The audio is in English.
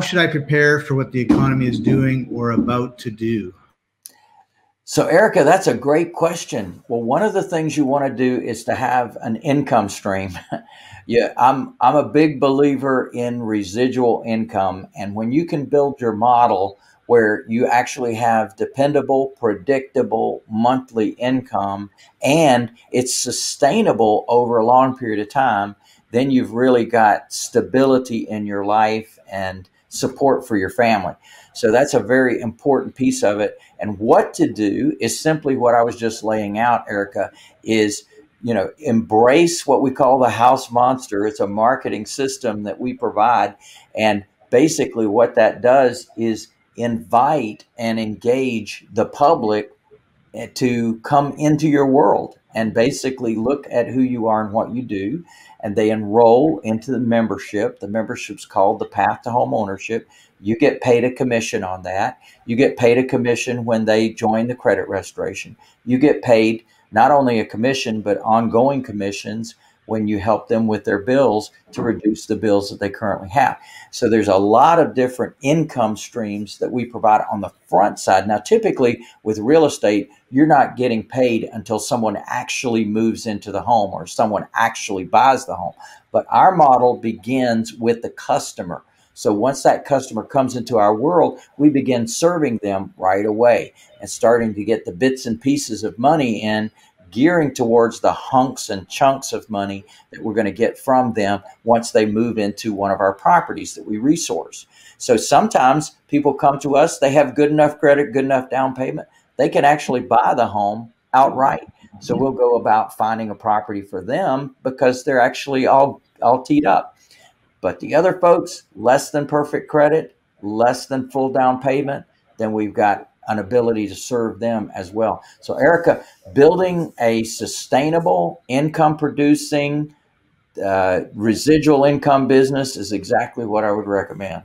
should I prepare for what the economy is doing or about to do? So, Erica, that's a great question. Well, one of the things you want to do is to have an income stream. yeah, I'm I'm a big believer in residual income, and when you can build your model where you actually have dependable, predictable monthly income and it's sustainable over a long period of time, then you've really got stability in your life and support for your family. So that's a very important piece of it. And what to do is simply what I was just laying out, Erica, is you know embrace what we call the house monster. It's a marketing system that we provide, and basically what that does is invite and engage the public eh, to come into your world and basically look at who you are and what you do and they enroll into the membership the membership's called the path to home ownership you get paid a commission on that. You get paid a commission when they join the credit restoration. You get paid not only a commission, but ongoing commissions when you help them with their bills to mm-hmm. reduce the bills that they currently have. So there's a lot of different income streams that we provide on the front side. Now, typically with real estate, you're not getting paid until someone actually moves into the home or someone actually buys the home. But our model begins with the customer. So once that customer comes into our world, we begin serving them right away and starting to get the bits and pieces of money in, gearing towards the hunks and chunks of money that we're going to get from them once they move into one of our properties that we resource. So sometimes people come to us, they have good enough credit, good enough down payment, they can actually buy the home outright. So mm-hmm. we'll go about finding a property for them because they're actually all all teed up. But the other folks, less than perfect credit, less than full down payment, then we've got an ability to serve them as well. So, Erica, building a sustainable income producing uh, residual income business is exactly what I would recommend.